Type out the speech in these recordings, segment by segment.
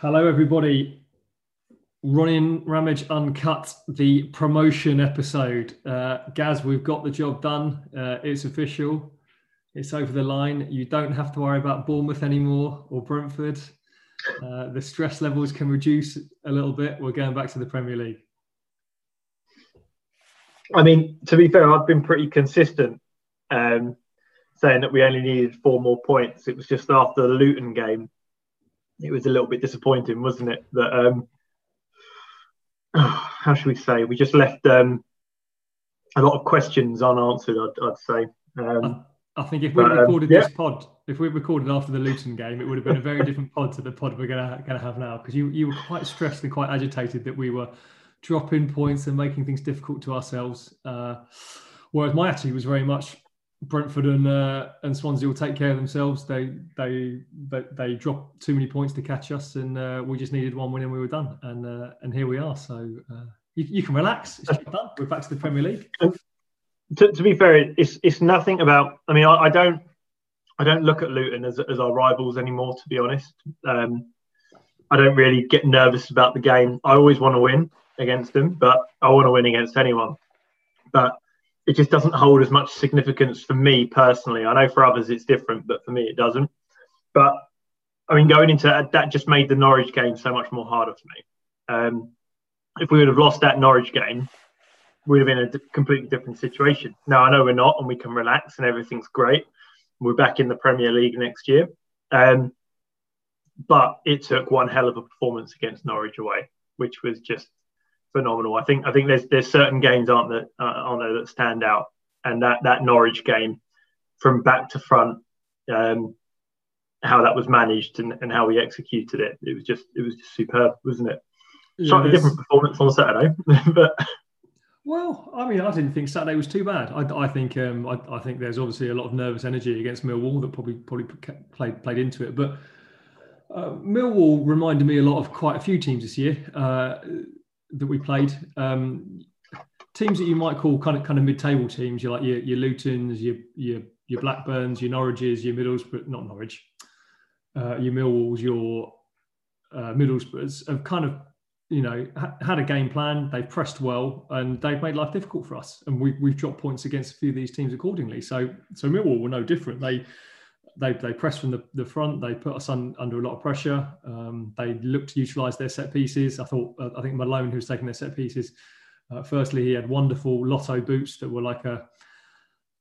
Hello, everybody. Running Ramage Uncut, the promotion episode. Uh, Gaz, we've got the job done. Uh, it's official. It's over the line. You don't have to worry about Bournemouth anymore or Brentford. Uh, the stress levels can reduce a little bit. We're going back to the Premier League. I mean, to be fair, I've been pretty consistent um, saying that we only needed four more points. It was just after the Luton game it was a little bit disappointing, wasn't it? That um, how should we say? We just left um, a lot of questions unanswered. I'd, I'd say. Um, I, I, think if we um, recorded yeah. this pod, if we recorded after the Luton game, it would have been a very different pod to the pod we're gonna gonna have now because you you were quite stressed and quite agitated that we were dropping points and making things difficult to ourselves. Uh, whereas my attitude was very much Brentford and uh, and Swansea will take care of themselves. They they they, they too many points to catch us, and uh, we just needed one win and we were done. And uh, and here we are. So uh, you, you, can relax. It's done. We're back to the Premier League. To, to, be fair, it's it's nothing about. I mean, I, I, don't I don't look at Luton as as our rivals anymore. To be honest, um, I don't really get nervous about the game. I always want to win against them, but I want to win against anyone. But it just doesn't hold as much significance for me personally. I know for others it's different, but for me it doesn't. But I mean, going into that, that just made the Norwich game so much more harder for me. Um, if we would have lost that Norwich game, we'd have been in a completely different situation. Now I know we're not, and we can relax, and everything's great. We're back in the Premier League next year. Um, but it took one hell of a performance against Norwich away, which was just phenomenal. I think I think there's there's certain games aren't that uh, aren't there that stand out, and that that Norwich game from back to front, um, how that was managed and, and how we executed it, it was just it was just superb, wasn't it? Slightly different performance on Saturday, but. Well, I mean, I didn't think Saturday was too bad. I, I think um, I, I, think there's obviously a lot of nervous energy against Millwall that probably probably played played into it. But uh, Millwall reminded me a lot of quite a few teams this year. Uh, that we played. Um, teams that you might call kind of kind of mid-table teams, you like your your Lutons, your your your Blackburns, your Norwiches, your Middlesbrough, not Norwich, uh, your Millwalls, your uh, Middlesbroughs have kind of you know ha- had a game plan. They've pressed well and they've made life difficult for us, and we, we've dropped points against a few of these teams accordingly. So so Millwall were no different. They they, they pressed from the, the front. They put us un, under a lot of pressure. Um, they looked to utilise their set pieces. I thought uh, I think Malone, who was taking their set pieces, uh, firstly he had wonderful lotto boots that were like a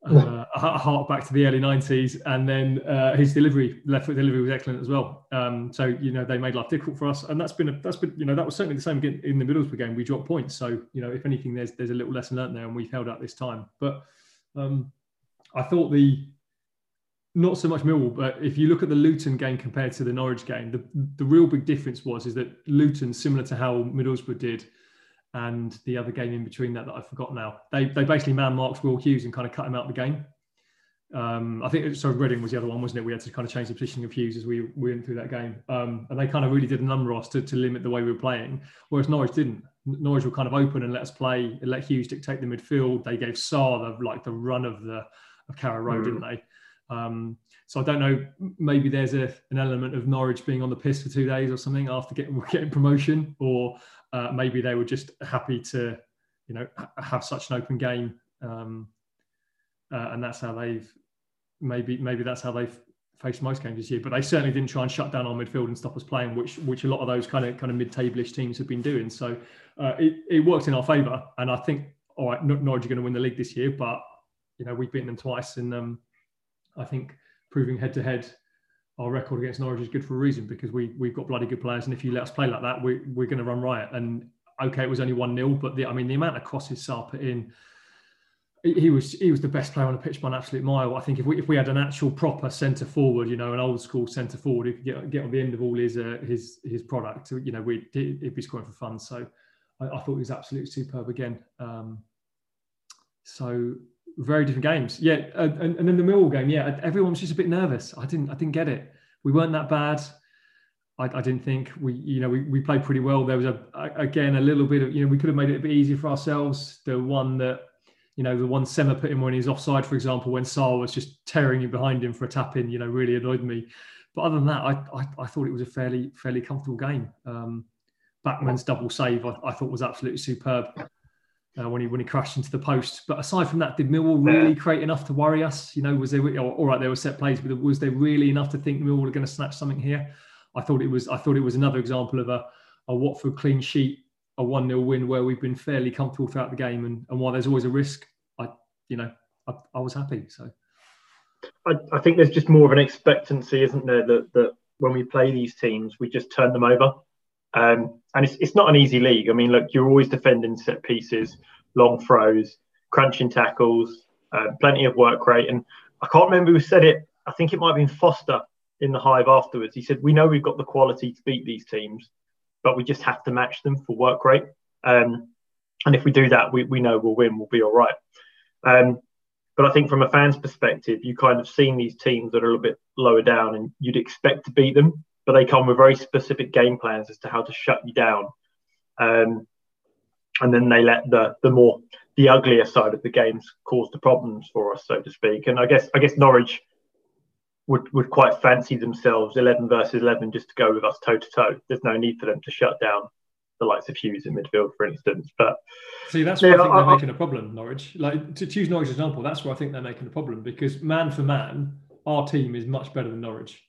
uh, a heart back to the early 90s and then uh, his delivery left foot delivery was excellent as well um, so you know they made life difficult for us and that's been a, that's been you know that was certainly the same in the Middlesbrough game we dropped points so you know if anything there's there's a little lesson learned there and we've held out this time but um, I thought the not so much Millwall, but if you look at the Luton game compared to the Norwich game, the, the real big difference was is that Luton, similar to how Middlesbrough did, and the other game in between that that I forgot now, they they basically man marked Will Hughes and kind of cut him out of the game. Um, I think so. Reading was the other one, wasn't it? We had to kind of change the positioning of Hughes as we, we went through that game, um, and they kind of really did a number on us to, to limit the way we were playing. Whereas Norwich didn't. Norwich were kind of open and let us play, let Hughes dictate the midfield. They gave Sarr the like the run of the of Carrow Road, mm. didn't they? Um, so I don't know. Maybe there's a, an element of Norwich being on the piss for two days or something after getting getting promotion, or uh, maybe they were just happy to, you know, have such an open game, um, uh, and that's how they've maybe maybe that's how they've faced most games this year. But they certainly didn't try and shut down our midfield and stop us playing, which which a lot of those kind of kind of mid-tablish teams have been doing. So uh, it it worked in our favour, and I think all right, Norwich are going to win the league this year, but you know we've beaten them twice, and um, I think proving head to head our record against Norwich is good for a reason because we we've got bloody good players, and if you let us play like that, we we're going to run riot. And okay, it was only one 0 but the, I mean the amount of crosses Sarr put in, he was he was the best player on the pitch by an absolute mile. I think if we if we had an actual proper centre forward, you know, an old school centre forward who could get get on the end of all his uh, his his product, you know, we'd he'd be scoring for fun. So I, I thought he was absolutely superb again. Um, so very different games. Yeah, and, and then the Millwall game. Yeah, everyone was just a bit nervous. I didn't I didn't get it. We weren't that bad. I, I didn't think we you know we, we played pretty well. There was a, again a little bit of you know we could have made it a bit easier for ourselves. The one that you know the one Sema put in when he's offside, for example, when Sarr was just tearing you behind him for a tap in. You know really annoyed me. but other than that, I, I, I thought it was a fairly fairly comfortable game. Um, Bachmann's double save I, I thought was absolutely superb uh, when he when he crashed into the post. But aside from that, did Millwall really yeah. create enough to worry us? You know, was there all right? There were set plays, but was there really enough to think Millwall were going to snatch something here? I thought it was. I thought it was another example of a, a Watford clean sheet, a one 0 win where we've been fairly comfortable throughout the game, and, and while there's always a risk, I you know I, I was happy. So I, I think there's just more of an expectancy, isn't there, that that when we play these teams, we just turn them over. Um, and it's, it's not an easy league. I mean, look, you're always defending set pieces, long throws, crunching tackles, uh, plenty of work rate. And I can't remember who said it. I think it might have been Foster in the hive afterwards. He said, We know we've got the quality to beat these teams, but we just have to match them for work rate. Um, and if we do that, we, we know we'll win, we'll be all right. Um, but I think from a fan's perspective, you kind of seen these teams that are a little bit lower down and you'd expect to beat them but they come with very specific game plans as to how to shut you down. Um, and then they let the the more the uglier side of the games cause the problems for us, so to speak. And I guess I guess Norwich would would quite fancy themselves eleven versus eleven just to go with us toe to toe. There's no need for them to shut down the likes of Hughes in midfield, for instance. But see, that's where yeah, I think I, they're I, making a problem. Norwich, like to choose Norwich example, that's where I think they're making a problem because man for man, our team is much better than Norwich.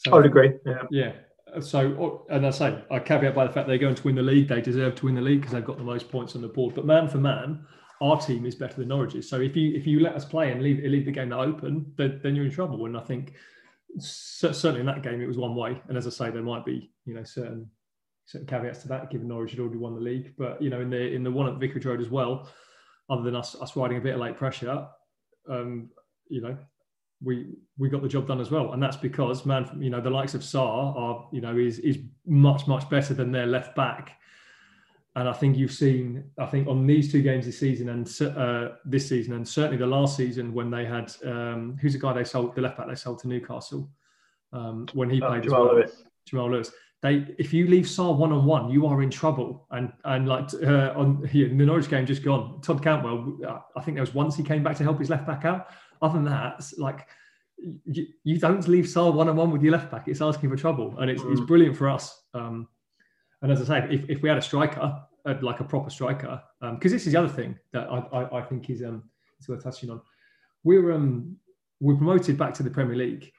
So, I would agree. Yeah. Yeah. So, and I say, I caveat by the fact they're going to win the league. They deserve to win the league because they've got the most points on the board. But man for man, our team is better than Norwich's. So if you if you let us play and leave leave the game open, then, then you're in trouble. And I think certainly in that game it was one way. And as I say, there might be you know certain certain caveats to that, given Norwich had already won the league. But you know in the in the one at Vicarage Road as well, other than us us riding a bit of late pressure, um, you know we we got the job done as well, and that's because man, you know, the likes of Sarr are you know is is much much better than their left back, and I think you've seen I think on these two games this season and uh, this season and certainly the last season when they had um, who's the guy they sold the left back they sold to Newcastle um, when he oh, played Jamal as well, Lewis. Jamal Lewis. They, if you leave Sarr one on one, you are in trouble. And and like uh, on the Norwich game just gone, Todd Cantwell, I think there was once he came back to help his left back out other than that, like you, you don't leave Sarr one on one with your left back. It's asking for trouble, and it's, mm. it's brilliant for us. Um, and as I say, if, if we had a striker, uh, like a proper striker, because um, this is the other thing that I, I, I think is um, is worth touching on. We're um, we're promoted back to the Premier League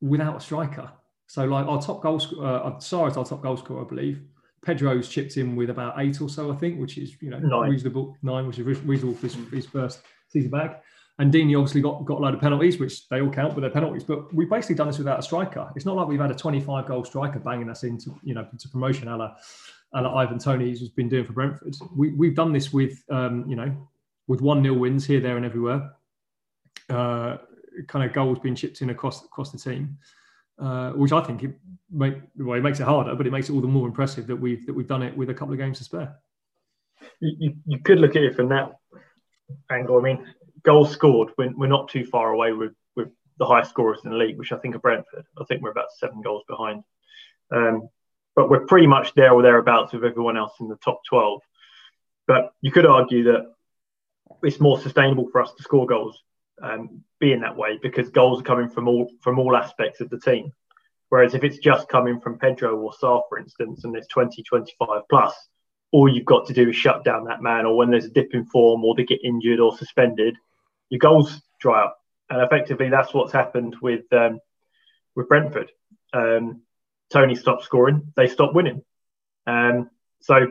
without a striker. So like our top goal, uh, Sarr is our top goal scorer, I believe. Pedro's chipped in with about eight or so, I think, which is you know nine. reasonable nine, which is reasonable for his, for his first season back. And Deeney obviously got, got a load of penalties, which they all count with their penalties. But we've basically done this without a striker. It's not like we've had a 25 goal striker banging us into, you know, into promotion, a la, a la Ivan Toney's has been doing for Brentford. We, we've done this with, um, you know, with one nil wins here, there, and everywhere. Uh, kind of goals being chipped in across across the team, uh, which I think it, make, well, it makes it harder, but it makes it all the more impressive that we've that we've done it with a couple of games to spare. You, you could look at it from that angle. I mean, goals scored, we're, we're not too far away with, with the highest scorers in the league, which I think are Brentford. I think we're about seven goals behind. Um, but we're pretty much there or thereabouts with everyone else in the top 12. But you could argue that it's more sustainable for us to score goals um, being that way because goals are coming from all from all aspects of the team. Whereas if it's just coming from Pedro or Sarr, for instance, and there's 20, 25 plus, all you've got to do is shut down that man, or when there's a dip in form, or they get injured or suspended, your goals dry up, and effectively that's what's happened with um, with Brentford. Um, Toney stopped scoring, they stopped winning. Um, so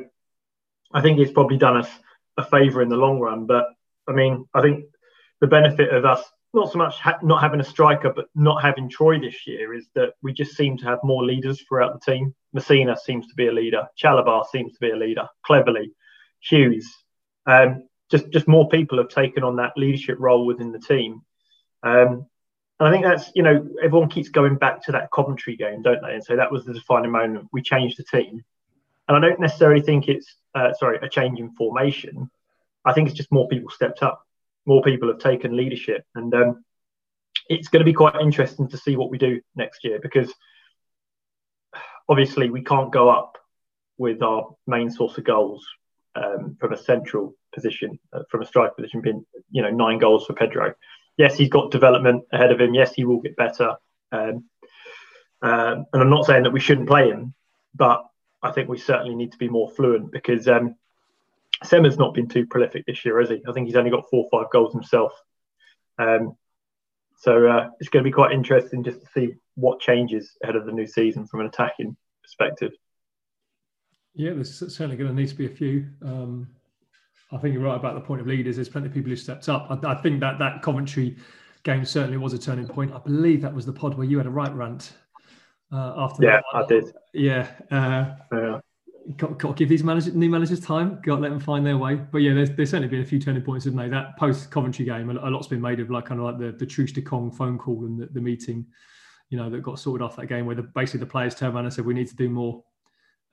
I think it's probably done us a favour in the long run. But I mean, I think the benefit of us not so much ha- not having a striker, but not having Troy this year is that we just seem to have more leaders throughout the team. Masina seems to be a leader. Chalobah seems to be a leader. Cleverley, Hughes. Um, just just more people have taken on that leadership role within the team. Um, and I think that's you know everyone keeps going back to that Coventry game, don't they? And so that was the defining moment. We changed the team, and I don't necessarily think it's uh, sorry a change in formation. I think it's just more people stepped up, more people have taken leadership, and um, it's going to be quite interesting to see what we do next year because obviously we can't go up with our main source of goals um, from a central position, uh, from a strike position, being you know nine goals for Pedro. Yes, he's got development ahead of him. Yes, he will get better. Um, Um, and I'm not saying that we shouldn't play him, but I think we certainly need to be more fluent because um, Sema's not been too prolific this year, has he? I think he's only got four or five goals himself. Um, so uh, it's going to be quite interesting just to see what changes ahead of the new season from an attacking perspective. Yeah, there's certainly going to need to be a few. Um, I think you're right about the point of leaders. There's plenty of people who stepped up. I, I, think that that Coventry game certainly was a turning point. I believe that was the pod where you had a right rant uh, after. Yeah, I did. Yeah. Uh, yeah got, got to give these managers, new managers time. Got to let them find their way. But yeah, there's, there's certainly been a few turning points, haven't they? That post Coventry game, a, lot's been made of like kind of like the the Troost-Ekong phone call and the, the meeting, you know, that got sorted off that game where the, basically the players turned around and said we need to do more,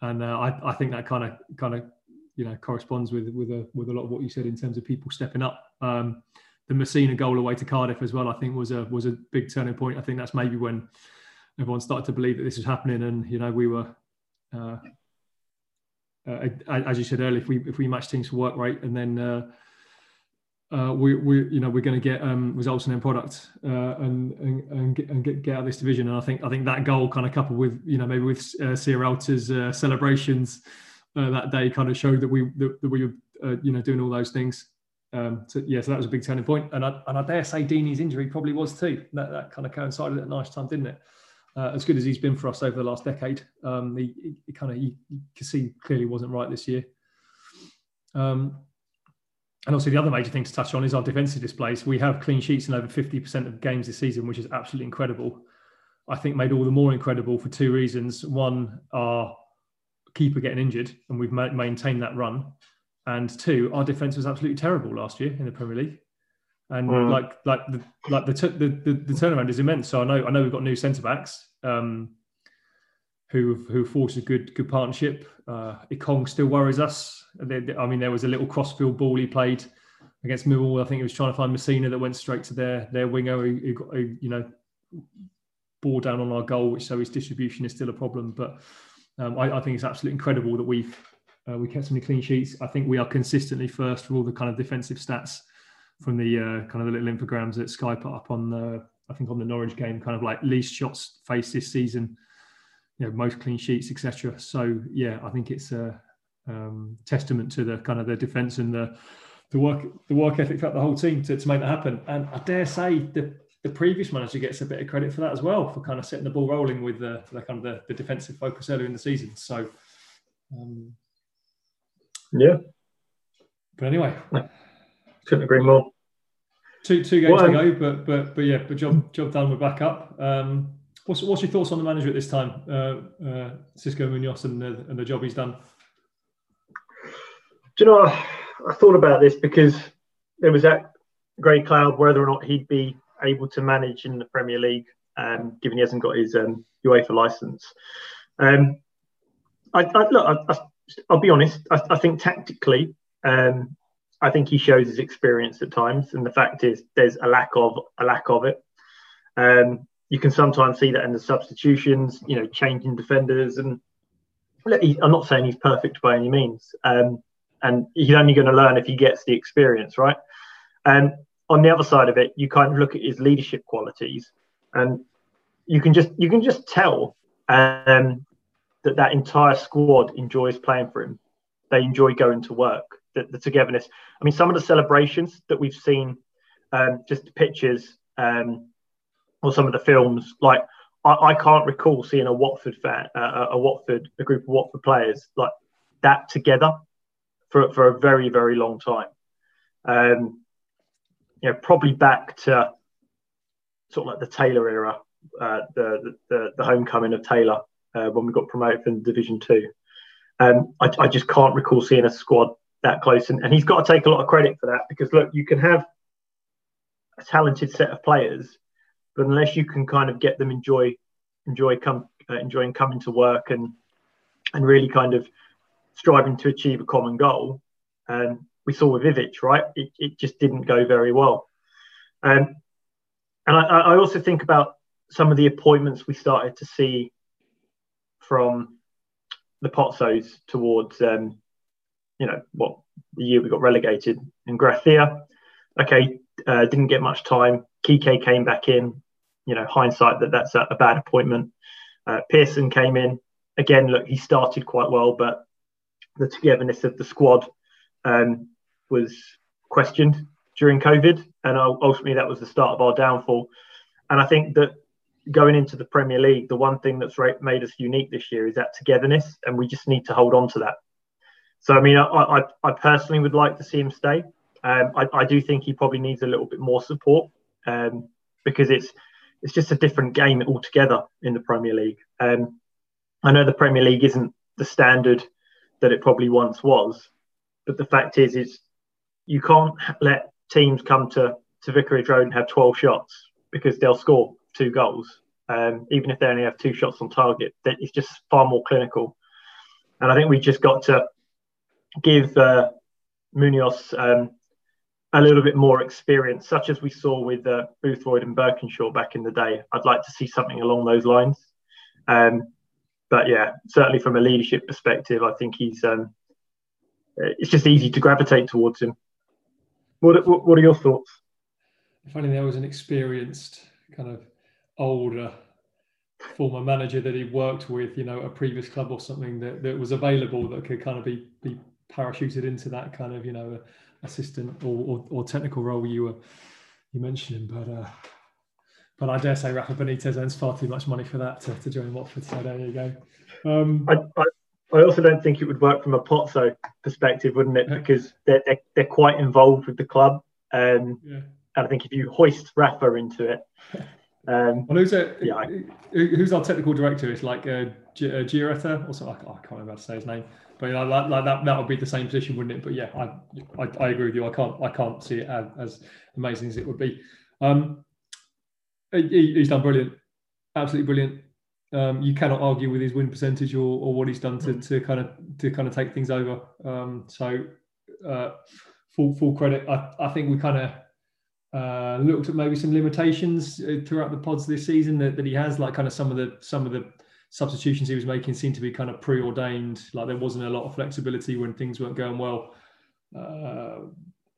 and uh, I I think that kind of kind of you know corresponds with with a with a lot of what you said in terms of people stepping up. Um, the Masina goal away to Cardiff as well, I think was a was a big turning point. I think that's maybe when everyone started to believe that this was happening, and you know we were. Uh, uh, as you said earlier, if we if we match things for work rate, and then uh, uh, we we you know we're going to get um, results and end product uh, and and and get, and get, get out of this division. And I think I think that goal kind of coupled with you know maybe with uh, Sierralta's uh, celebrations uh, that day kind of showed that we that, that we were you know doing all those things. Um, so yeah, so that was a big turning point, and I and I dare say Deeney's injury probably was too. That that kind of coincided at a nice time, didn't it? uh, as good as he's been for us over the last decade. Um, he, he, kind of you, you can see clearly wasn't right this year. Um, and also the other major thing to touch on is our defensive displays. We have clean sheets in over 50% of games this season, which is absolutely incredible. I think made all the more incredible for two reasons. One, our keeper getting injured, and we've ma- maintained that run. And two, our defence was absolutely terrible last year in the Premier League and mm. like like the like the, t- the, the the turnaround is immense. So I know I know we've got new centre backs um, who who forced a good good partnership. Uh, Ekong still worries us. I mean, there was a little crossfield ball he played against Millwall. I think he was trying to find Masina that went straight to their their winger who, who got who, you know ball down on our goal, which so his distribution is still a problem. But um, I, I, think it's absolutely incredible that we've uh, we kept so many clean sheets. I think we are consistently first for all the kind of defensive stats from the uh, kind of the little infograms that Sky put up on the, I think on the Norwich game, kind of like least shots faced this season, you know, most clean sheets, etc. So yeah, I think it's a um, testament to the kind of the defence and the the work the work ethic throughout the whole team to, to make that happen. And I dare say the the previous manager gets a bit of credit for that as well for kind of setting the ball rolling with the, the kind of the, the defensive focus earlier in the season. So um, yeah. But anyway, couldn't agree more. Two two games well, to go, but but but yeah, but job job done. We're back up. Um, what's what's your thoughts on the manager at this time, uh, uh, Xisco Munoz, and the, and the job he's done? Do you know? I thought about this because there was that grey cloud whether or not he'd be able to manage in the Premier League, um, given he hasn't got his um, UEFA license. Um, I, I, look, I, will be honest. I, I think tactically, um, I think he shows his experience at times, and the fact is there's a lack of a lack of it. Um, you can sometimes see that in the substitutions, you know, changing defenders, and I'm not saying he's perfect by any means, um, and he's only going to learn if he gets the experience, right? And on the other side of it, you kind of look at his leadership qualities, and you can just you can just tell um, that that entire squad enjoys playing for him. They enjoy going to work the, the togetherness. I mean, some of the celebrations that we've seen, um, just pictures um, or some of the films, like I, I can't recall seeing a Watford fan, uh, a Watford, a group of Watford players like that together for for a very very long time. Um, you know, probably back to sort of like the Taylor era, uh, the, the the homecoming of Taylor uh, when we got promoted from Division Two. Um, I, I, just can't recall seeing a squad that close. And, and he's got to take a lot of credit for that because, look, you can have a talented set of players, but unless you can kind of get them enjoy enjoy come uh, enjoying coming to work and and really kind of striving to achieve a common goal. Um, we saw with Ivic, right? It, it just didn't go very well. Um, and I, I also think about some of the appointments we started to see from the Pozzos towards um, you know, what the year we got relegated in Gracia. Okay, uh, didn't get much time. Quique came back in. You know, hindsight that that's a, a bad appointment. Uh, Pearson came in again. Look, he started quite well, but the togetherness of the squad um, was questioned during COVID, and ultimately that was the start of our downfall. And I think that going into the Premier League, the one thing that's made us unique this year is that togetherness, and we just need to hold on to that. So, I mean, I, I, I personally would like to see him stay. Um, I, I, do think he probably needs a little bit more support um, because it's it's just a different game altogether in the Premier League. Um, I know the Premier League isn't the standard that it probably once was, but the fact is, is you can't let teams come to to Vicarage Road and have 12 shots because they'll score two goals, um, even if they only have two shots on target. It's just far more clinical, and I think we just got to give uh, Munoz um, a little bit more experience, such as we saw with uh, Boothroyd and Burkinshaw back in the day. I'd like to see something along those lines. Um, but yeah, certainly from a leadership perspective, I think he's. Um, it's just easy to gravitate towards him. What, what, what are your thoughts? If only there was an experienced kind of older former manager that he worked with, you know, a previous club or something that, that was available that could kind of be be parachuted into that kind of you know assistant or, or, or technical role you were you mentioned. But uh, but I dare say Rafa Benitez earns far too much money for that to, to join Watford. So there you go. Um, I, I, I, also don't think it would work from a Pozzo perspective, wouldn't it? Because they're, they're, they're quite involved with the club. Um, yeah. And I think if you hoist Rafa into it, um, well, who's a, yeah, who's our technical director? It's like uh, G- uh, or something. I can't remember how to say his name. But know, like, like, that, that would be the same position, wouldn't it? But yeah, I, I, I agree with you. I can't, I can't see it as, as amazing as it would be. Um, he, he's done brilliant, absolutely brilliant. Um, you cannot argue with his win percentage or, or what he's done to, to kind of to kind of take things over. Um, so uh, full full credit. I, I think we kind of uh, looked at maybe some limitations uh, throughout the pods this season that, that he has, like kind of some of the some of the substitutions he was making seemed to be kind of preordained. Like there wasn't a lot of flexibility when things weren't going well. Uh,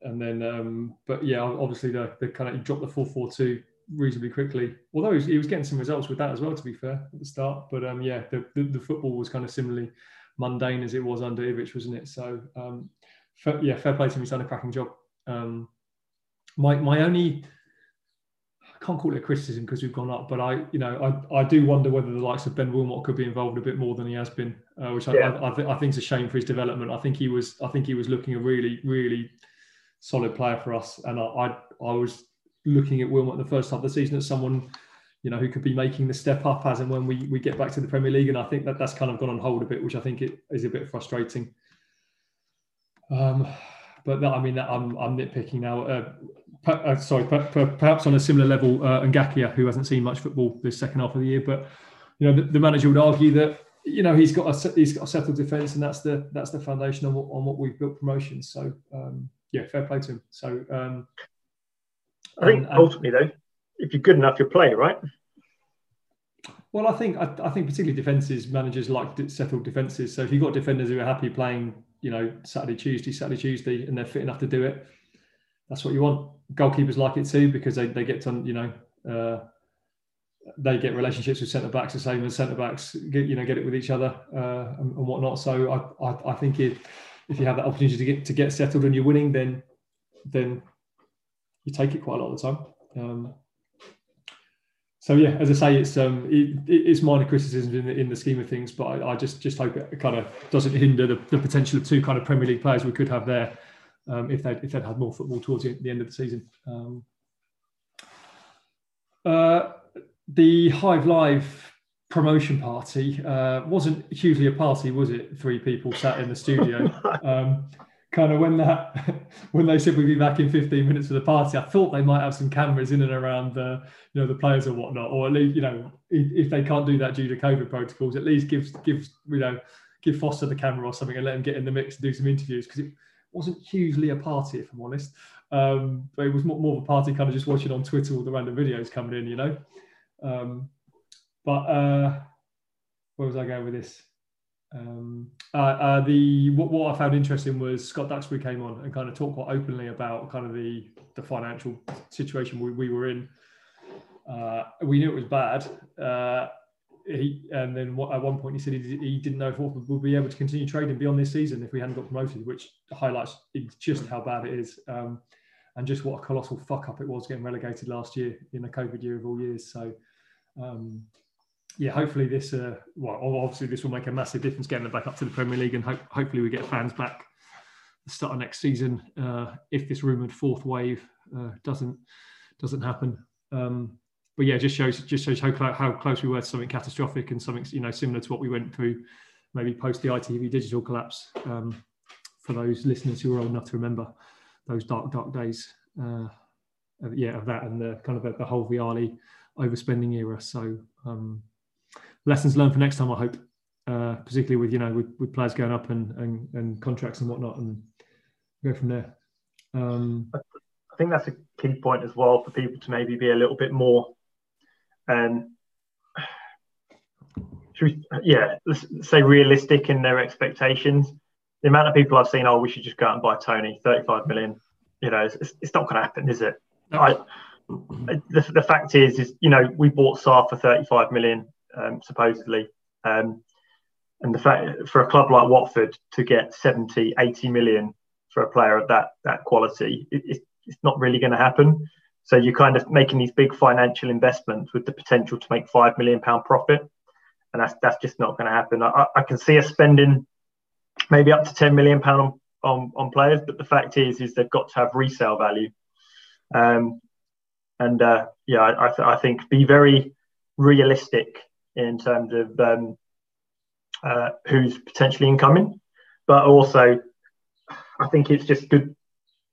and then, um, but yeah, obviously the, the kind of he dropped the four four two reasonably quickly. Although he was, he was, getting some results with that as well, to be fair, at the start. But um, yeah, the, the, the football was kind of similarly mundane as it was under Ivic, wasn't it? So um, yeah, fair play to him. He's done a cracking job. Um, my my only I can't call it a criticism because we've gone up, but I you know I, I do wonder whether the likes of Ben Wilmot could be involved a bit more than he has been, uh, which I, yeah. I, I, th- I, think is a shame for his development. I think he was I think he was looking a really really solid player for us, and I I, I was looking at Wilmot the first half of the season as someone you know who could be making the step up as and when we we get back to the Premier League, and I think that that's kind of gone on hold a bit, which I think it is a bit frustrating. Um, but that, I mean, that, I'm I'm nitpicking now. Uh, uh, sorry, perhaps on a similar level, uh, Ngakia, who hasn't seen much football this second half of the year, but you know, the, the manager would argue that you know he's got a he's got a settled defence, and that's the that's the foundation on what, on what we've built promotions. So um, yeah, fair play to him. So um, I think and, ultimately though, if you're good enough, you play, right? Well, I think I, I, think particularly defenses managers like settled defenses. So if you've got defenders who are happy playing, you know, Saturday, Tuesday, Saturday, Tuesday, and they're fit enough to do it, that's what you want. Goalkeepers like it too because they, they get to you know uh, they get relationships with centre backs the same as centre backs get you know get it with each other uh, and, and, whatnot. So I, I, I think if if you have that opportunity to get to get settled and you're winning, then then you take it quite a lot of the time. Um, so yeah, as I say, it's um, it, it's minor criticisms in the, in the scheme of things, but I, I just just hope it kind of doesn't hinder the, the potential of two kind of Premier League players we could have there um, if they if they'd had more football towards the, end of the season. Um, uh, the Hive Live promotion party uh, wasn't hugely a party, was it? Three people sat in the studio. kind of when that when they said we'd be back in 15 minutes for the party, I thought they might have some cameras in and around the you know the players or whatnot, or at least you know if, if they can't do that due to COVID protocols, at least give give you know give Foster the camera or something and let him get in the mix and do some interviews because it wasn't hugely a party, if I'm honest. Um, but it was more, more, of a party, kind of just watching on Twitter all the random videos coming in, you know. Um, but uh, where was I going with this? Um, uh, uh, the what, what, I found interesting was Scott Duxbury came on and kind of talked quite openly about kind of the the financial situation we, we were in. Uh, we knew it was bad. Uh, he and then at one point he said he, he didn't know if Watford would be able to continue trading beyond this season if we hadn't got promoted, which highlights just how bad it is. Um, and just what a colossal fuck up it was getting relegated last year in a COVID year of all years. So, um, yeah, hopefully this, uh, well, obviously this will make a massive difference getting them back up to the Premier League, and hopefully we get fans back the start of next season uh, if this rumored fourth wave uh, doesn't doesn't happen. Um, but yeah, just shows just shows how how close we were to something catastrophic and something you know similar to what we went through, maybe post the ITV digital collapse. Um, for those listeners who are old enough to remember those dark dark days, uh, yeah, of that and the kind of the, the whole Vialli overspending era. So um, lessons learned for next time, I hope. Uh, particularly with you know with, with players going up and, and, and contracts and whatnot, and go from there. Um, I think that's a key point as well for people to maybe be a little bit more, um, we, yeah, let's say realistic in their expectations. The amount of people I've seen, oh, we should just go out and buy Toney, 35 million. You know, it's, it's not going to happen, is it? I, the, the fact is, is you know, we bought Sarr for 35 million, um, supposedly. Um, and the fact for a club like Watford to get 70, 80 million for a player of that that quality, it, it, it's not really going to happen. So you're kind of making these big financial investments with the potential to make five million pound profit, and that's that's just not going to happen. I, I, can see us spending maybe up to ten million pound on, on, on players, but the fact is is they've got to have resale value. Um, and uh, yeah, I, I, th- I, think be very realistic in terms of um, uh, who's potentially incoming, but also I think it's just good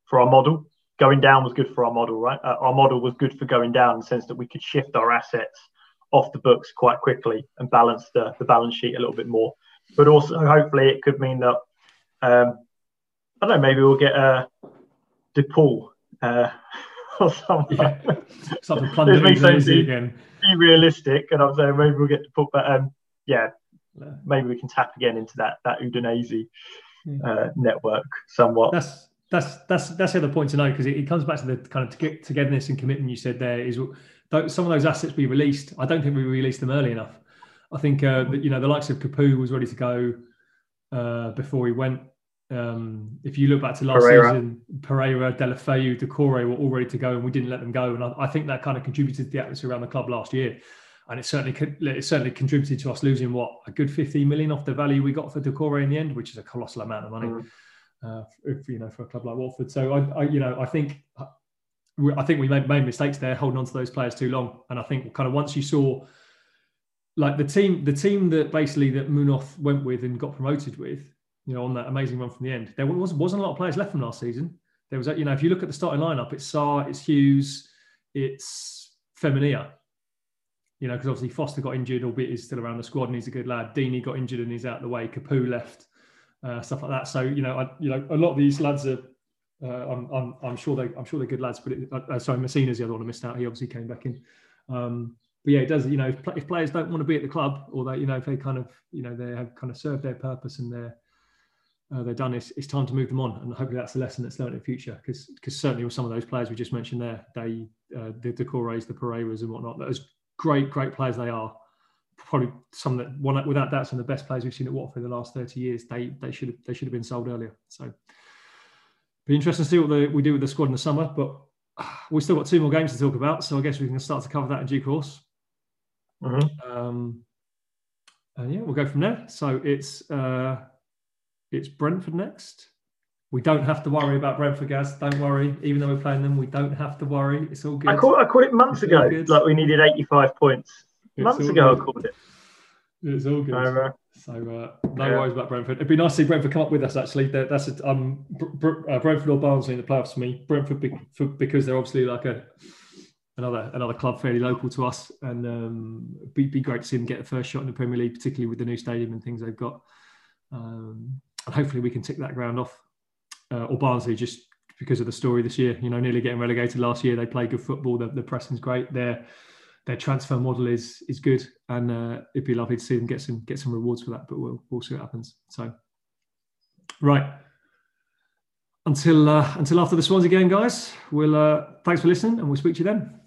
for our model. Going down was good for our model, right? Uh, our model was good for going down in the sense that we could shift our assets off the books quite quickly and balance the, the balance sheet a little bit more. But also, hopefully, it could mean that um, I don't know. Maybe we'll get a DePaul uh, or something. Yeah. Something plunder easy again. Be realistic, and I'm saying maybe we'll get DePaul, but um, yeah, maybe we can tap again into that that Udinese uh, network somewhat. That's that's that's that's the other point to know because it, it, comes back to the kind of togetherness and commitment you said there is some of those assets we released. I don't think we released them early enough. I think uh, that, you know the likes of Capoue was ready to go uh, before he went. Um, if you look back to last Pereira. season, Pereira, Deulofeu, Doucouré were all ready to go, and we didn't let them go. And I, I, think that kind of contributed to the atmosphere around the club last year and it certainly it certainly contributed to us losing what a good 15 million off the value we got for Doucouré in the end, which is a colossal amount of money, mm. uh, if, you know, for a club like Watford. So I, I, you know, I think I think we made, made mistakes there holding on to those players too long, and I think kind of once you saw like the team, the team that basically that Munoz went with and got promoted with, you know, on that amazing run from the end, there was wasn't a lot of players left from last season. There was, you know, if you look at the starting lineup, it's Sarr, it's Hughes, it's Femenía you know, because obviously Foster got injured, albeit he's still around the squad and he's a good lad. Deeney got injured and he's out of the way. Capoue left, uh, stuff like that. So you know, I, you know, a lot of these lads are. Uh, I'm, I'm, I'm, sure they, I'm sure they're good lads. But it, uh, sorry, Masina's the other one I missed out. He obviously came back in. Um, but yeah, it does. You know, if, if, players don't want to be at the club, or they, you know, if they kind of, you know, they have kind of served their purpose and they're uh, they're done, it's, it's time to move them on. And hopefully that's a lesson that's learned in the future. Because because certainly with some of those players we just mentioned there, they uh, the Doucourés, the Pereiras, and whatnot, was great, great players they are, probably some that one without doubt some of the best players we've seen at Watford in the last 30 years. They they should have they should have been sold earlier. So be interesting to see what the, we do with the squad in the summer. But we've still got two more games to talk about, so I guess we can start to cover that in due course. Mm-hmm. Um, and yeah, we'll go from there. So it's uh, it's Brentford next. We don't have to worry about Brentford, guys. Don't worry. Even though we're playing them, we don't have to worry. It's all good. I called, I called it months it's ago. Like we needed 85 points. It's months ago, good. I called it. It's all good. Uh, so uh, no yeah. worries about Brentford. It'd be nice to see Brentford come up with us. Actually, that's a, um, uh, Brentford or Barnsley in the playoffs for me. Brentford be, for, because they're obviously like a another another club fairly local to us, and um, be be great to see them get the first shot in the Premier League, particularly with the new stadium and things they've got. Um, and hopefully we can tick that ground off uh, or Barnsley just because of the story this year. You know, nearly getting relegated last year. They play good football. The, the pressing's great. Their their transfer model is is good, and uh, it'd be lovely to see them get some get some rewards for that. But we'll we'll see what happens. So, right. Until uh, until after the Swansea game, guys. We'll uh, thanks for listening, and we'll speak to you then.